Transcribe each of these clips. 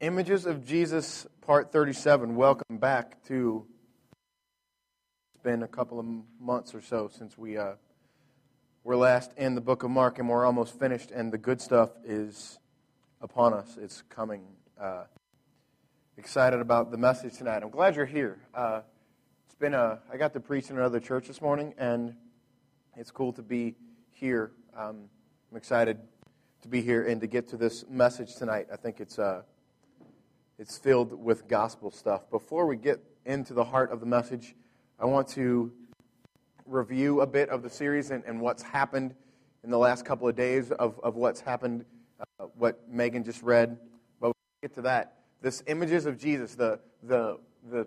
Images of Jesus, part 37. Welcome back to. It's been a couple of months or so since we uh, were last in the book of Mark, and we're almost finished, and the good stuff is upon us. It's coming. Uh, excited about the message tonight. I'm glad you're here. Uh, it's been a. I got to preach in another church this morning, and it's cool to be here. Um, I'm excited to be here and to get to this message tonight. I think it's. Uh, it's filled with gospel stuff. Before we get into the heart of the message, I want to review a bit of the series and, and what's happened in the last couple of days of, of what's happened, uh, what Megan just read. But we'll get to that. This images of Jesus, the, the, the,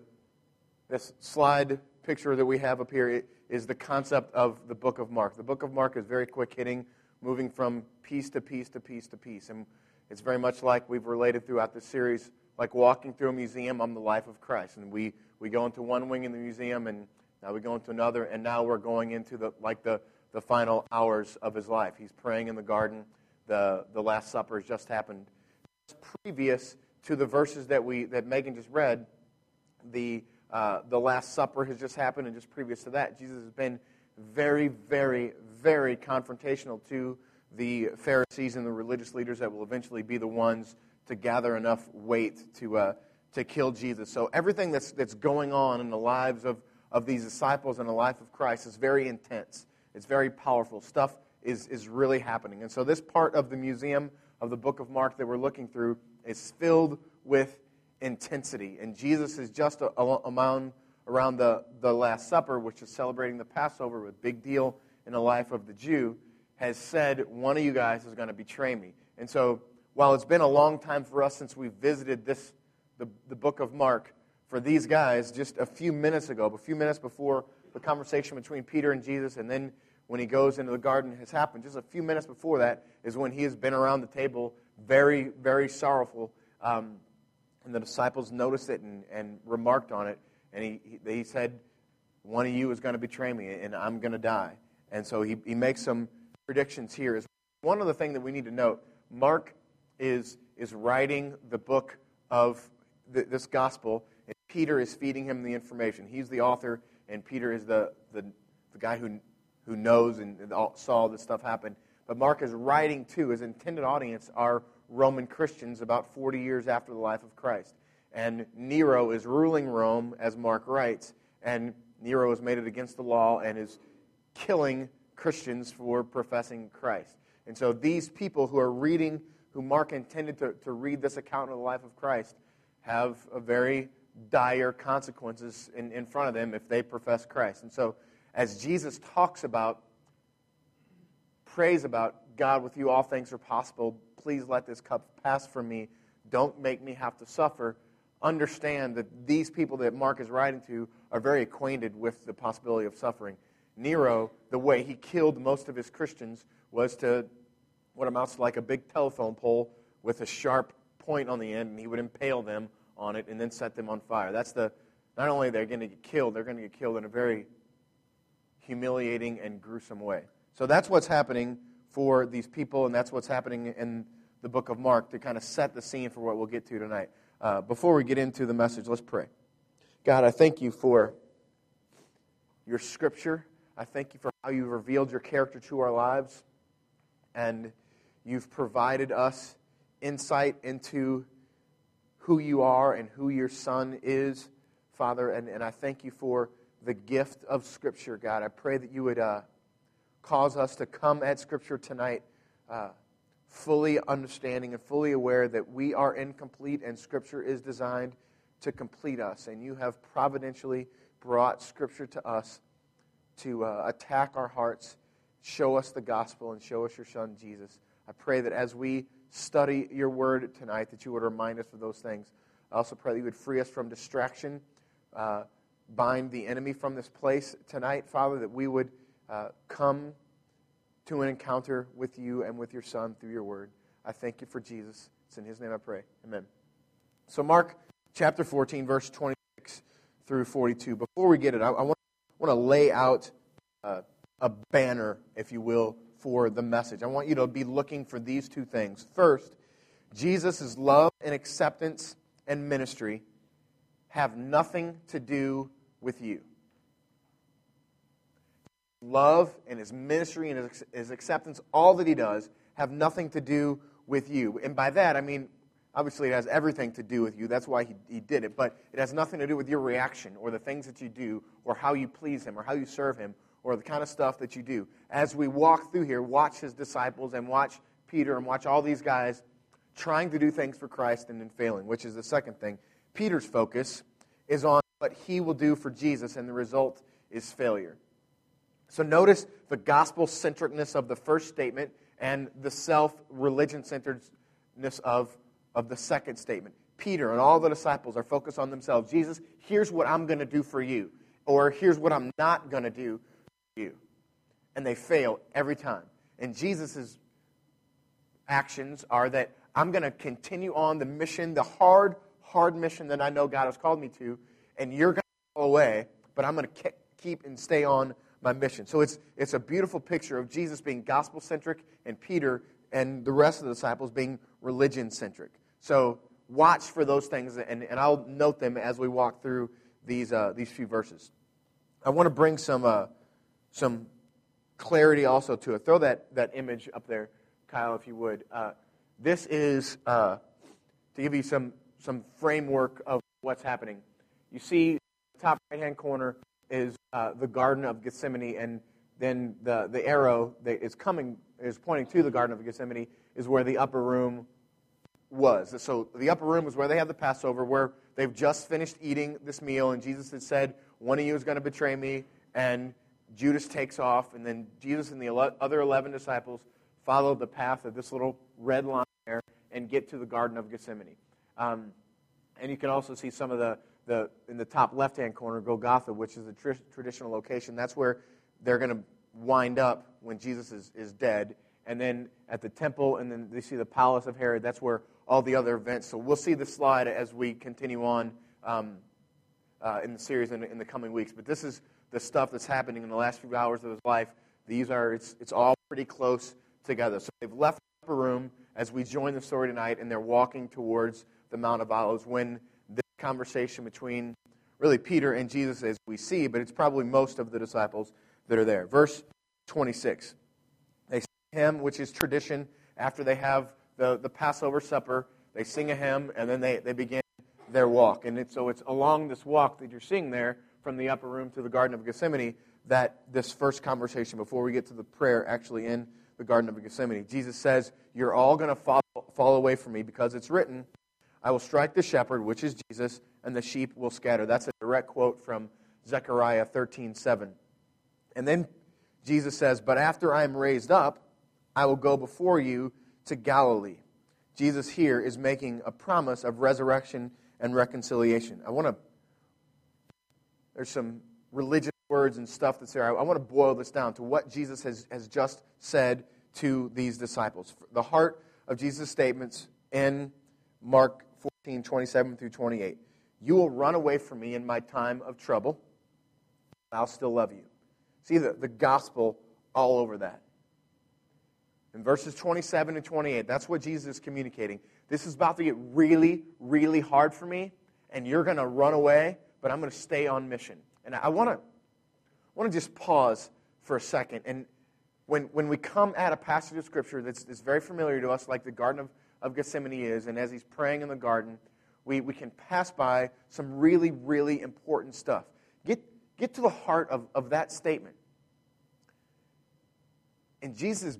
this slide picture that we have up here is the concept of the book of Mark. The book of Mark is very quick hitting, moving from piece to piece to piece to piece. And it's very much like we've related throughout this series like walking through a museum on the life of Christ. And we, we go into one wing in the museum, and now we go into another, and now we're going into the, like the, the final hours of his life. He's praying in the garden. The, the Last Supper has just happened. Just previous to the verses that, we, that Megan just read, the, uh, the Last Supper has just happened, and just previous to that, Jesus has been very, very, very confrontational to the Pharisees and the religious leaders that will eventually be the ones to gather enough weight to, uh, to kill Jesus. So everything that's, that's going on in the lives of, of these disciples and the life of Christ is very intense. It's very powerful. Stuff is, is really happening. And so this part of the museum of the book of Mark that we're looking through is filled with intensity. And Jesus is just a, a, around, around the, the Last Supper, which is celebrating the Passover, a big deal in the life of the Jew, has said, one of you guys is going to betray me. And so while it's been a long time for us since we visited this, the, the book of Mark, for these guys, just a few minutes ago, a few minutes before the conversation between Peter and Jesus, and then when he goes into the garden has happened, just a few minutes before that is when he has been around the table, very, very sorrowful. Um, and the disciples noticed it and, and remarked on it. And he, he, he said, One of you is going to betray me, and I'm going to die. And so he, he makes some predictions here. One of the things that we need to note Mark is, is writing the book of this gospel, and Peter is feeding him the information. He's the author, and Peter is the, the, the guy who, who knows and saw this stuff happen. But Mark is writing to his intended audience are Roman Christians about 40 years after the life of Christ. And Nero is ruling Rome, as Mark writes, and Nero has made it against the law and is killing Christians for professing Christ. And so these people who are reading who Mark intended to, to read this account of the life of Christ have a very dire consequences in, in front of them if they profess Christ. And so, as Jesus talks about, prays about, God, with you all things are possible, please let this cup pass from me. Don't make me have to suffer. Understand that these people that Mark is writing to are very acquainted with the possibility of suffering. Nero, the way he killed most of his Christians was to what amounts to like a big telephone pole with a sharp point on the end, and he would impale them on it and then set them on fire. That's the, not only they're going to get killed, they're going to get killed in a very humiliating and gruesome way. So that's what's happening for these people, and that's what's happening in the book of Mark to kind of set the scene for what we'll get to tonight. Uh, before we get into the message, let's pray. God, I thank you for your scripture. I thank you for how you've revealed your character to our lives. And You've provided us insight into who you are and who your Son is, Father. And, and I thank you for the gift of Scripture, God. I pray that you would uh, cause us to come at Scripture tonight uh, fully understanding and fully aware that we are incomplete and Scripture is designed to complete us. And you have providentially brought Scripture to us to uh, attack our hearts, show us the gospel, and show us your Son, Jesus. I pray that as we study your word tonight, that you would remind us of those things. I also pray that you would free us from distraction, uh, bind the enemy from this place tonight, Father, that we would uh, come to an encounter with you and with your Son through your word. I thank you for Jesus. It's in his name I pray. Amen. So, Mark chapter 14, verse 26 through 42. Before we get it, I, I want, to lay out uh, a banner, if you will, for the message. I want you to be looking for these two things. First, Jesus' love and acceptance and ministry have nothing to do with you. Love and his ministry and his, his acceptance, all that he does, have nothing to do with you. And by that, I mean, obviously, it has everything to do with you. That's why he, he did it. But it has nothing to do with your reaction or the things that you do or how you please him or how you serve him or the kind of stuff that you do. As we walk through here, watch his disciples and watch Peter and watch all these guys trying to do things for Christ and then failing, which is the second thing. Peter's focus is on what he will do for Jesus, and the result is failure. So notice the gospel centeredness of the first statement and the self religion centeredness of, of the second statement. Peter and all the disciples are focused on themselves. Jesus, here's what I'm going to do for you, or here's what I'm not going to do you. And they fail every time. And Jesus' actions are that I'm going to continue on the mission, the hard, hard mission that I know God has called me to, and you're going to go away, but I'm going to keep and stay on my mission. So it's, it's a beautiful picture of Jesus being gospel centric and Peter and the rest of the disciples being religion centric. So watch for those things, and, and I'll note them as we walk through these, uh, these few verses. I want to bring some, uh, some clarity also to it. Throw that, that image up there, Kyle, if you would. Uh, this is uh, to give you some, some framework of what's happening. You see, the top right hand corner is uh, the Garden of Gethsemane, and then the, the arrow that is coming, is pointing to the Garden of Gethsemane, is where the upper room was. So the upper room was where they had the Passover, where they've just finished eating this meal, and Jesus had said, One of you is going to betray me, and Judas takes off, and then Jesus and the other 11 disciples follow the path of this little red line there and get to the Garden of Gethsemane. Um, and you can also see some of the, the in the top left hand corner, Golgotha, which is the tr- traditional location. That's where they're going to wind up when Jesus is, is dead. And then at the temple, and then they see the palace of Herod. That's where all the other events. So we'll see the slide as we continue on um, uh, in the series in, in, the coming weeks. But this is the stuff that's happening in the last few hours of his life. These are it's, it's all pretty close together. So they've left the upper room as we join the story tonight, and they're walking towards the Mount of Olives when this conversation between really Peter and Jesus, as we see, but it's probably most of the disciples that are there. Verse 26. They sing a hymn, which is tradition after they have the, the Passover supper. They sing a hymn, and then they, they begin their walk. And so it's along this walk that you're seeing there from the upper room to the Garden of Gethsemane that this first conversation, before we get to the prayer actually in the Garden of Gethsemane, Jesus says, You're all going to fall, fall away from me because it's written, I will strike the shepherd, which is Jesus, and the sheep will scatter. That's a direct quote from Zechariah 13 7. And then Jesus says, But after I am raised up, I will go before you to Galilee. Jesus here is making a promise of resurrection and reconciliation. I want to, there's some religious words and stuff that's there. I, I want to boil this down to what Jesus has, has just said to these disciples. The heart of Jesus' statements in Mark 14, 27 through 28. You will run away from me in my time of trouble. I'll still love you. See the, the gospel all over that. In verses 27 and 28, that's what Jesus is communicating. This is about to get really, really hard for me, and you're going to run away, but I'm going to stay on mission. And I want to want to just pause for a second. And when, when we come at a passage of Scripture that's, that's very familiar to us, like the Garden of, of Gethsemane is, and as he's praying in the garden, we, we can pass by some really, really important stuff. Get, get to the heart of, of that statement. And Jesus'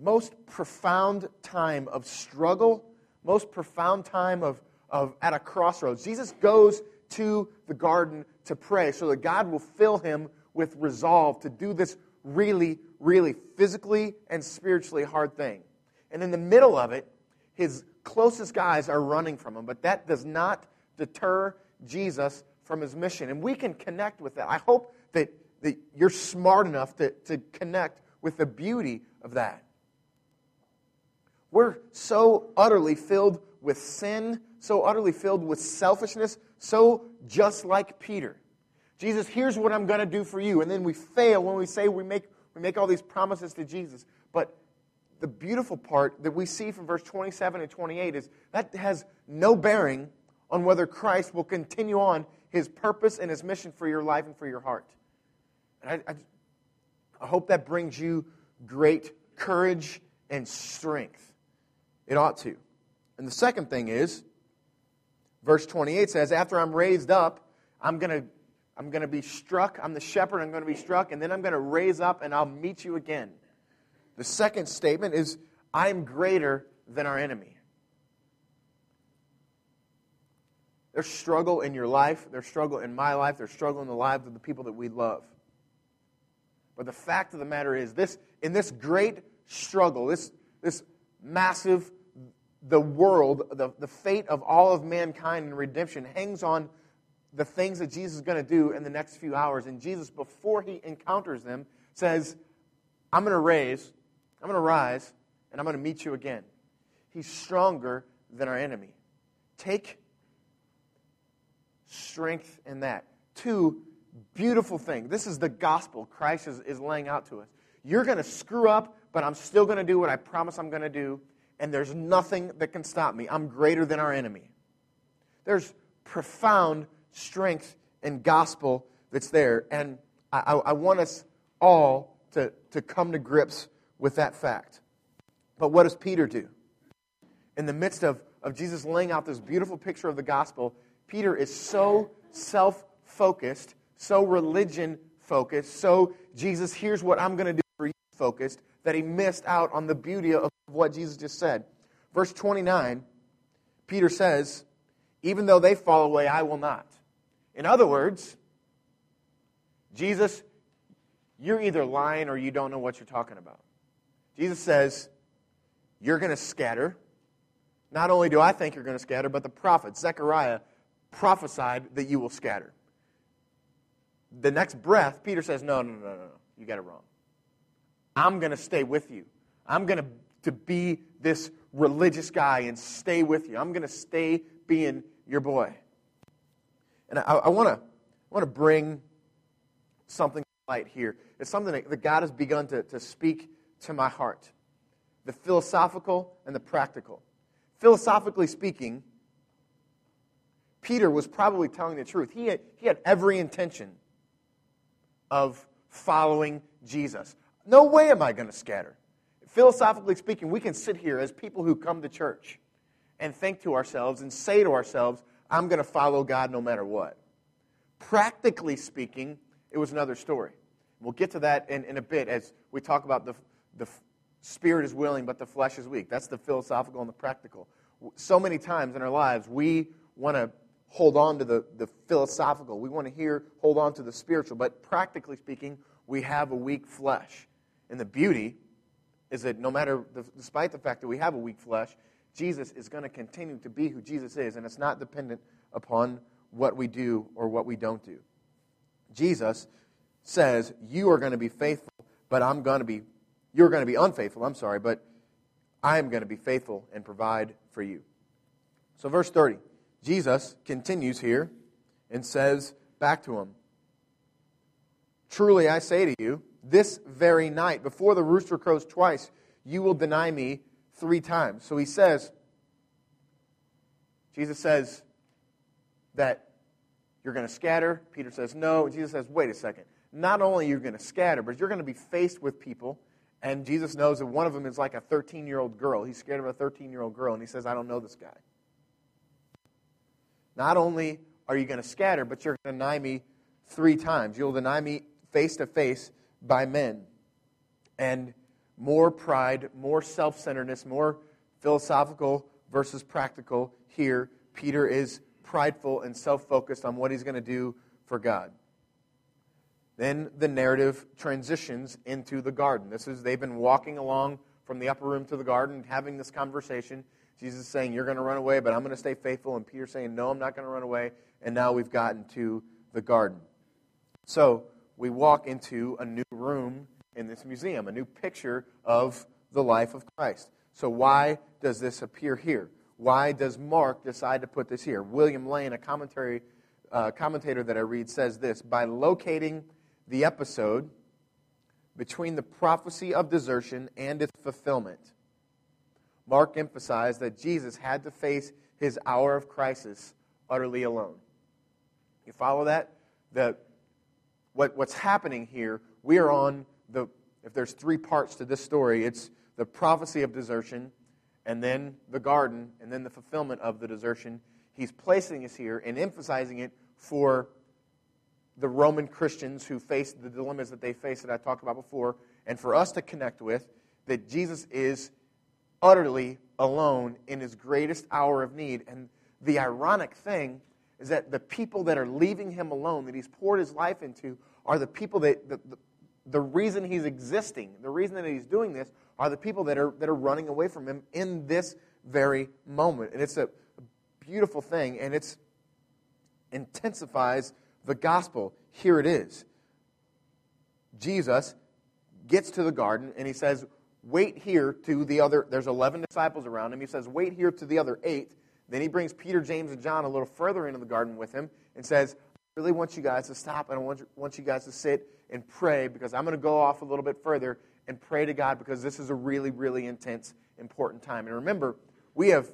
most profound time of struggle, most profound time of, of at a crossroads, Jesus goes to the garden to pray so that God will fill him with resolve to do this really, really physically and spiritually hard thing. And in the middle of it, his closest guys are running from him, but that does not deter Jesus from his mission. And we can connect with that. I hope that, that you're smart enough to, to connect with the beauty of that. We're so utterly filled with sin, so utterly filled with selfishness, so just like Peter. Jesus, here's what I'm going to do for you. And then we fail when we say we make, we make all these promises to Jesus. But the beautiful part that we see from verse 27 and 28 is that has no bearing on whether Christ will continue on his purpose and his mission for your life and for your heart. And I, I, I hope that brings you great courage and strength. It ought to. And the second thing is, verse 28 says, After I'm raised up, I'm going to I'm going to be struck. I'm the shepherd. I'm going to be struck. And then I'm going to raise up and I'll meet you again. The second statement is, I'm greater than our enemy. There's struggle in your life. There's struggle in my life. There's struggle in the lives of the people that we love. But the fact of the matter is, this in this great struggle, this, this massive, the world, the, the fate of all of mankind and redemption hangs on the things that Jesus is going to do in the next few hours. And Jesus, before he encounters them, says, I'm going to raise, I'm going to rise, and I'm going to meet you again. He's stronger than our enemy. Take strength in that. Two, beautiful thing. This is the gospel Christ is, is laying out to us. You're going to screw up, but I'm still going to do what I promise I'm going to do, and there's nothing that can stop me. I'm greater than our enemy. There's profound strength and gospel that's there, and I, I want us all to, to come to grips with that fact. But what does Peter do? In the midst of, of Jesus laying out this beautiful picture of the gospel, Peter is so self focused, so religion focused, so Jesus, here's what I'm going to do for you focused, that he missed out on the beauty of what Jesus just said. Verse 29, Peter says, Even though they fall away, I will not. In other words, Jesus, you're either lying or you don't know what you're talking about. Jesus says, You're going to scatter. Not only do I think you're going to scatter, but the prophet, Zechariah, prophesied that you will scatter. The next breath, Peter says, No, no, no, no, no. You got it wrong. I'm going to stay with you. I'm going to, to be this religious guy and stay with you. I'm going to stay being your boy. And I, want to I want to bring something to light here. It's something that God has begun to, to speak to my heart the philosophical and the practical. Philosophically speaking, Peter was probably telling the truth. He had, he had every intention of following Jesus. No way am I going to scatter. Philosophically speaking, we can sit here as people who come to church and think to ourselves and say to ourselves, I'm going to follow God no matter what. Practically speaking, it was another story. We'll get to that in, in a bit as we talk about the, the spirit is willing, but the flesh is weak. That's the philosophical and the practical. So many times in our lives, we want to hold on to the, the philosophical. We want to hear, hold on to the spiritual. But practically speaking, we have a weak flesh. And the beauty is that no matter, the, despite the fact that we have a weak flesh, Jesus is going to continue to be who Jesus is, and it's not dependent upon what we do or what we don't do. Jesus says, You are going to be faithful, but I'm going to be, you're going to be unfaithful, I'm sorry, but I am going to be faithful and provide for you. So, verse 30. Jesus continues here and says back to him, Truly I say to you, this very night, before the rooster crows twice, you will deny me three times. So he says, Jesus says that you're going to scatter. Peter says, No. Jesus says, Wait a second. Not only are you going to scatter, but you're going to be faced with people. And Jesus knows that one of them is like a 13 year old girl. He's scared of a 13 year old girl. And he says, I don't know this guy. Not only are you going to scatter, but you're going to deny me three times. You'll deny me face to face by men. And more pride, more self centeredness, more philosophical versus practical here. Peter is prideful and self focused on what he's going to do for God. Then the narrative transitions into the garden. This is, they've been walking along from the upper room to the garden, having this conversation. Jesus is saying, You're going to run away, but I'm going to stay faithful. And Peter saying, No, I'm not going to run away. And now we've gotten to the garden. So we walk into a new room in this museum, a new picture of the life of Christ. So why does this appear here? Why does Mark decide to put this here? William Lane, a commentary, uh, commentator that I read, says this By locating the episode between the prophecy of desertion and its fulfillment, Mark emphasized that Jesus had to face his hour of crisis utterly alone. You follow that? The, what, what's happening here, we are on the, if there's three parts to this story, it's the prophecy of desertion, and then the garden, and then the fulfillment of the desertion. He's placing us here and emphasizing it for the Roman Christians who faced the dilemmas that they faced that I talked about before, and for us to connect with that Jesus is utterly alone in his greatest hour of need. And the ironic thing is that the people that are leaving him alone, that he's poured his life into, are the people that, the, the, the reason he's existing, the reason that he's doing this, are the people that are, that are running away from him in this very moment. And it's a beautiful thing, and it intensifies the gospel. Here it is. Jesus gets to the garden, and he says, wait here to the other, there's 11 disciples around him. He says, wait here to the other eight. Then he brings Peter, James, and John a little further into the garden with him and says, I really want you guys to stop and I want you, want you guys to sit and pray because I'm going to go off a little bit further and pray to God because this is a really, really intense, important time. And remember, we have,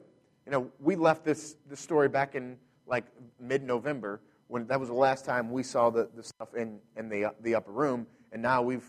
you know, we left this, this story back in like mid November when that was the last time we saw the, the stuff in, in the, the upper room. And now we've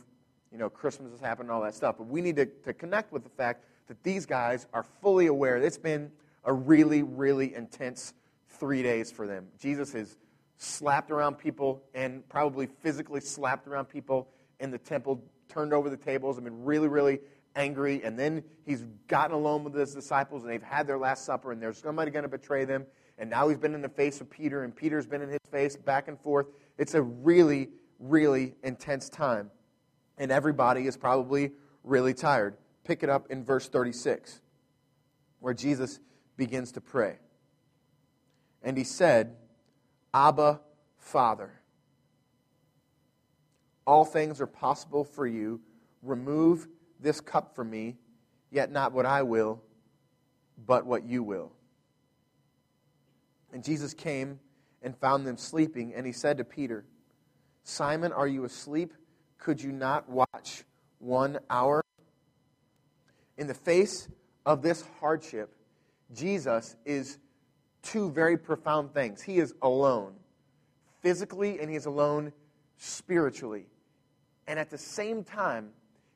you know, Christmas has happened and all that stuff. But we need to, to connect with the fact that these guys are fully aware. It's been a really, really intense three days for them. Jesus has slapped around people and probably physically slapped around people in the temple, turned over the tables, and been really, really angry. And then he's gotten alone with his disciples and they've had their last supper and there's somebody going to betray them. And now he's been in the face of Peter and Peter's been in his face back and forth. It's a really, really intense time and everybody is probably really tired. Pick it up in verse 36, where Jesus begins to pray. And he said, Abba, Father, all things are possible for you. Remove this cup from me, yet not what I will, but what you will. And Jesus came and found them sleeping, and he said to Peter, Simon, are you asleep? Could you not watch one hour? In the face of this hardship, Jesus is two very profound things. He is alone physically, and he is alone spiritually. And at the same time,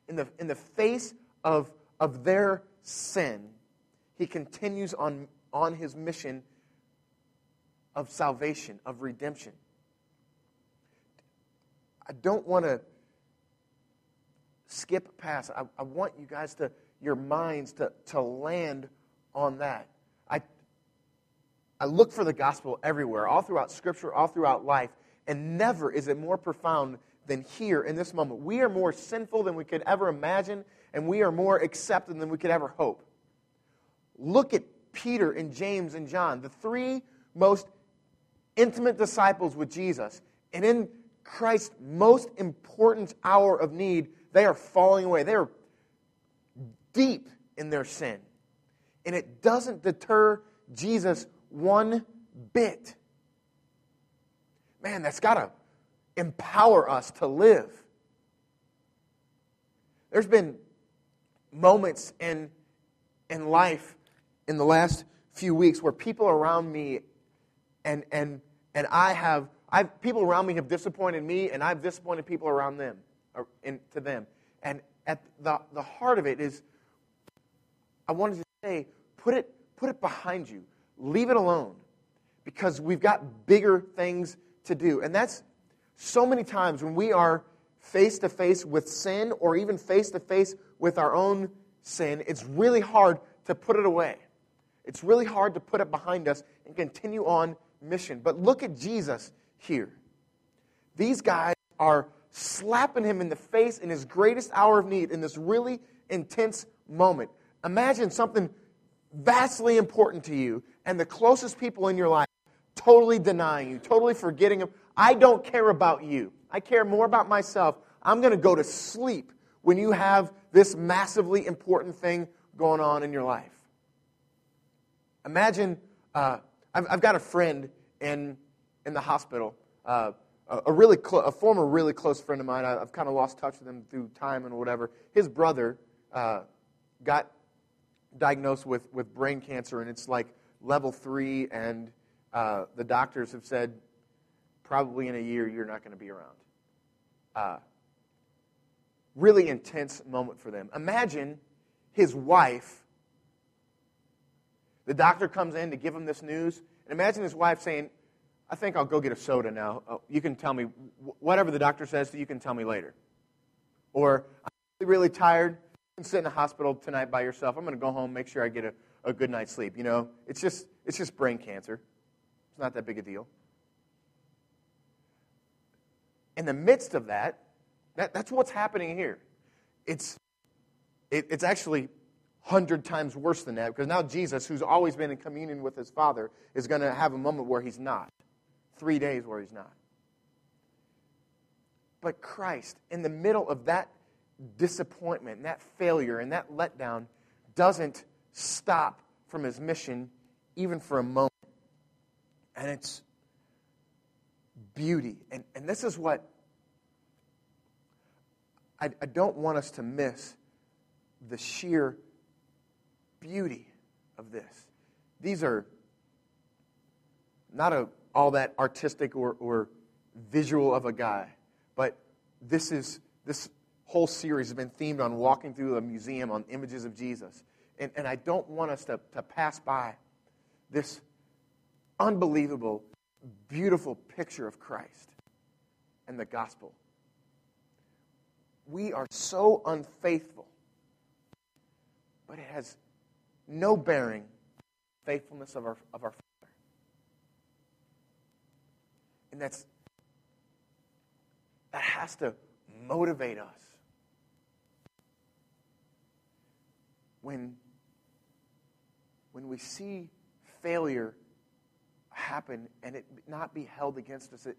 in the, in the face of, of their sin, he continues on, on his mission of salvation, of redemption. I don't want to skip past. I, I want you guys to, your minds to, to land on that. I, I look for the gospel everywhere, all throughout Scripture, all throughout life, and never is it more profound than here in this moment. We are more sinful than we could ever imagine, and we are more accepted than we could ever hope. Look at Peter and James and John, the three most intimate disciples with Jesus. And in Christ's most important hour of need, they are falling away. They are deep in their sin. And it doesn't deter Jesus one bit. Man, that's got to empower us to live. There's been moments in, in life in the last few weeks where people around me and, and, and I have, I've, people around me have disappointed me and I've disappointed people around them uh, in, to them. And at the, the heart of it is, I wanted to say, put it, put it behind you. Leave it alone. Because we've got bigger things to do. And that's so many times when we are face to face with sin or even face to face with our own sin, it's really hard to put it away. It's really hard to put it behind us and continue on mission. But look at Jesus here. These guys are slapping him in the face in his greatest hour of need in this really intense moment. Imagine something vastly important to you and the closest people in your life totally denying you, totally forgetting them. I don't care about you. I care more about myself. I'm going to go to sleep when you have this massively important thing going on in your life. Imagine, uh, I've, I've, got a friend in, in the hospital. Uh, a, really clo- a former really close friend of mine. I, have kind of lost touch with him through time and whatever. His brother uh, got diagnosed with, with brain cancer, and it's like level three, and uh, the doctors have said probably in a year you're not going to be around. Uh, really intense moment for them. Imagine his wife. The doctor comes in to give him this news, and imagine his wife saying, I think I'll go get a soda now. Oh, you can tell me, whatever the doctor says, you can tell me later. Or, I'm really tired. Can sit in the hospital tonight by yourself. I'm going to go home, make sure I get a, a good night's sleep. You know, it's just, it's just brain cancer. It's not that big a deal. In the midst of that, that that's what's happening here. It's, it, it's actually hundred times worse than that because now Jesus, who's always been in communion with his Father, is going to have a moment where he's not three days where he's not. But Christ, in the middle of that disappointment and that failure and that letdown, doesn't stop from his mission even for a moment. And it's beauty. And, and this is what I, I don't want us to miss the sheer beauty of this. These are not a all that artistic or, or visual of a guy. But this is this whole series has been themed on walking through a museum on images of Jesus. And, and I don't want us to, to pass by this unbelievable, beautiful picture of Christ and the gospel. We are so unfaithful, but it has no bearing faithfulness of our, of our Father. And that's that has to motivate us. When, when we see failure happen and it not be held against us, it,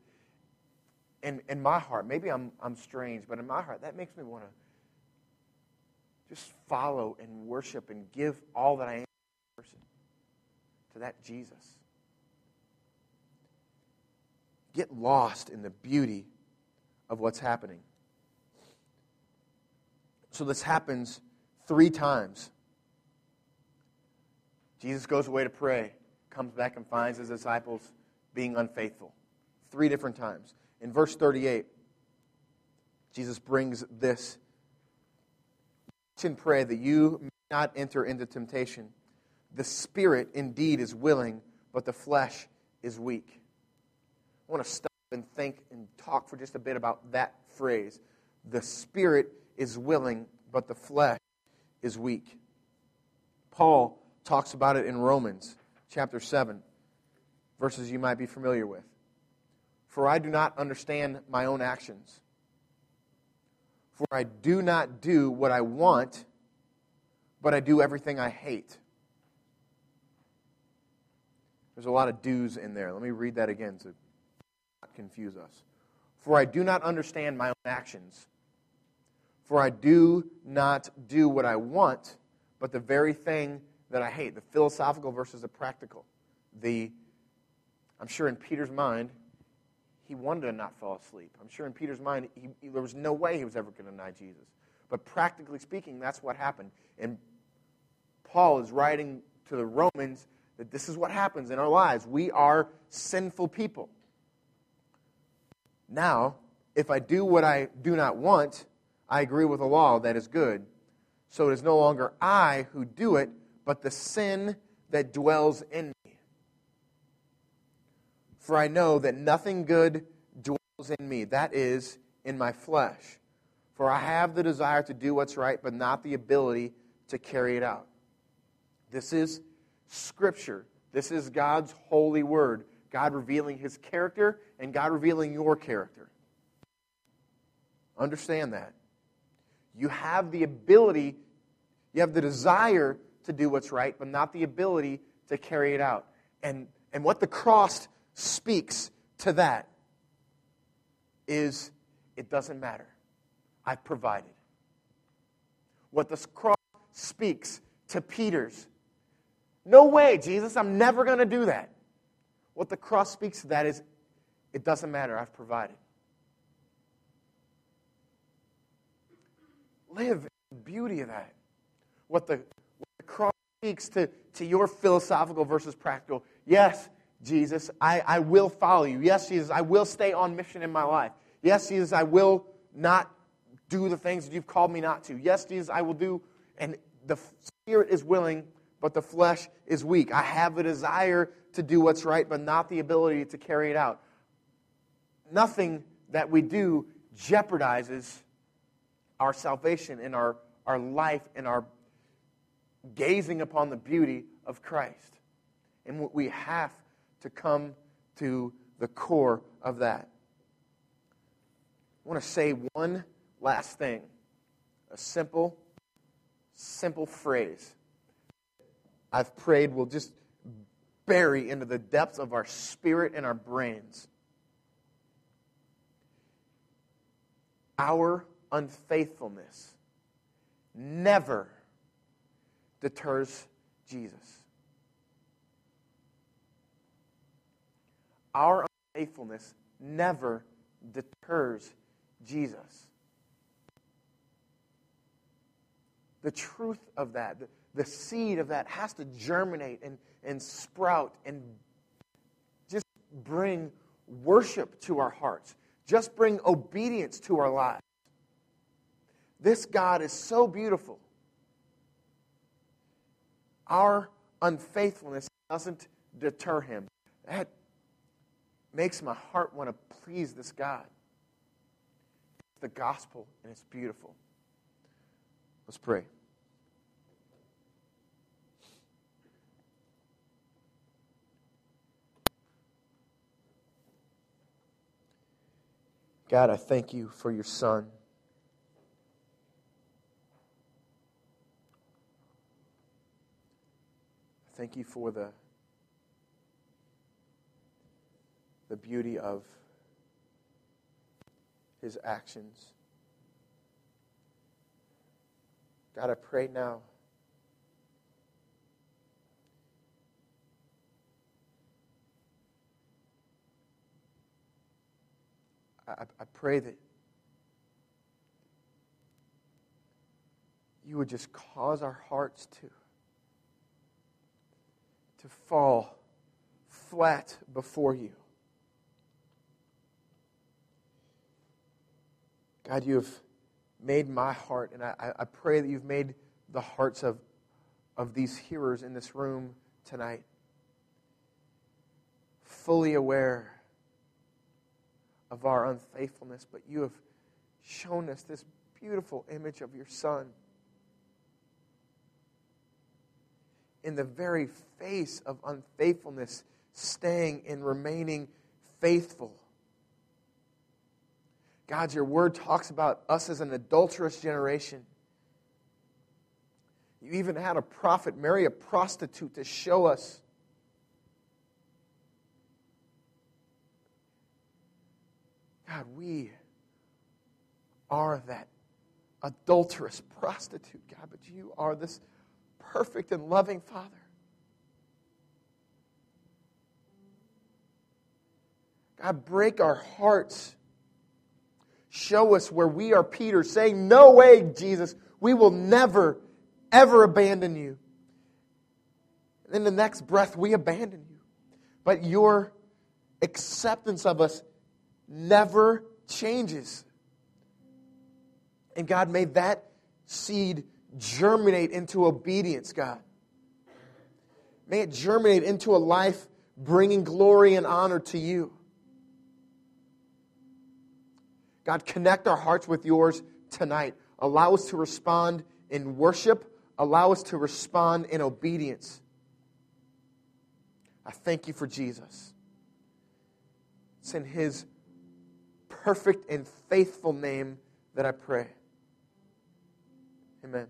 in, in my heart, maybe I'm, I'm strange, but in my heart, that makes me want to just follow and worship and give all that I am person, to that Jesus get lost in the beauty of what's happening. So this happens three times. Jesus goes away to pray, comes back and finds his disciples being unfaithful. Three different times. In verse 38, Jesus brings this Watch and pray that you may not enter into temptation. The spirit indeed is willing, but the flesh is weak. I want to stop and think and talk for just a bit about that phrase. The spirit is willing, but the flesh is weak. Paul talks about it in Romans chapter 7, verses you might be familiar with. For I do not understand my own actions. For I do not do what I want, but I do everything I hate. There's a lot of do's in there. Let me read that again so not confuse us. For I do not understand my own actions. For I do not do what I want, but the very thing that I hate. The philosophical versus the practical. The, I'm sure in Peter's mind, he wanted to not fall asleep. I'm sure in Peter's mind, he, he, there was no way he was ever going to deny Jesus. But practically speaking, that's what happened. And Paul is writing to the Romans that this is what happens in our lives. We are sinful people. Now, if I do what I do not want, I agree with the law that is good. So it is no longer I who do it, but the sin that dwells in me. For I know that nothing good dwells in me, that is, in my flesh. For I have the desire to do what's right, but not the ability to carry it out. This is Scripture. This is God's holy word. God revealing his character and God revealing your character. Understand that. You have the ability, you have the desire to do what's right, but not the ability to carry it out. And, and what the cross speaks to that is it doesn't matter. I've provided. What the cross speaks to Peter's no way, Jesus, I'm never going to do that. What the cross speaks to that is It doesn't matter. I've provided. Live in the beauty of that. What the, what the cross speaks to, to your philosophical versus practical. Yes, Jesus, I, I will follow you. Yes, Jesus, I will stay on mission in my life. Yes, Jesus, I will not do the things that you've called me not to. Yes, Jesus, I will do. And the spirit is willing, but the flesh is weak. I have a desire to do what's right, but not the ability to carry it out. Nothing that we do jeopardizes our salvation and our, our life and our gazing upon the beauty of Christ. And we have to come to the core of that. I want to say one last thing a simple, simple phrase I've prayed will just bury into the depths of our spirit and our brains. Our unfaithfulness never deters Jesus. Our unfaithfulness never deters Jesus. The truth of that, the, the seed of that has to germinate and, and sprout and just bring worship to our hearts, just bring obedience to our lives. This God is so beautiful. Our unfaithfulness doesn't deter him. That makes my heart want to please this God. It's the gospel, and it's beautiful. Let's pray. God, I thank you for your son. Thank you for the, the beauty of his actions. God, I pray now. I, I pray that you would just cause our hearts to to fall flat before you. God, you have made my heart, and I, I pray that you've made the hearts of, of these hearers in this room tonight fully aware of our unfaithfulness, but you have shown us this beautiful image of your Son. In the very face of unfaithfulness, staying and remaining faithful. God, your word talks about us as an adulterous generation. You even had a prophet marry a prostitute to show us. God, we are that adulterous prostitute, God, but you are this perfect and loving Father. God, break our hearts. Show us where we are Peter, saying, No way, Jesus, we will never, ever abandon you. And in the next breath, we abandon you. But your acceptance of us never changes. And God, made that seed germinate into obedience, God. May it germinate into a life bringing glory and honor to you. God, connect our hearts with yours tonight. Allow us to respond in worship. Allow us to respond in obedience. I thank you for Jesus. It's in his perfect and faithful name that I pray. Amen.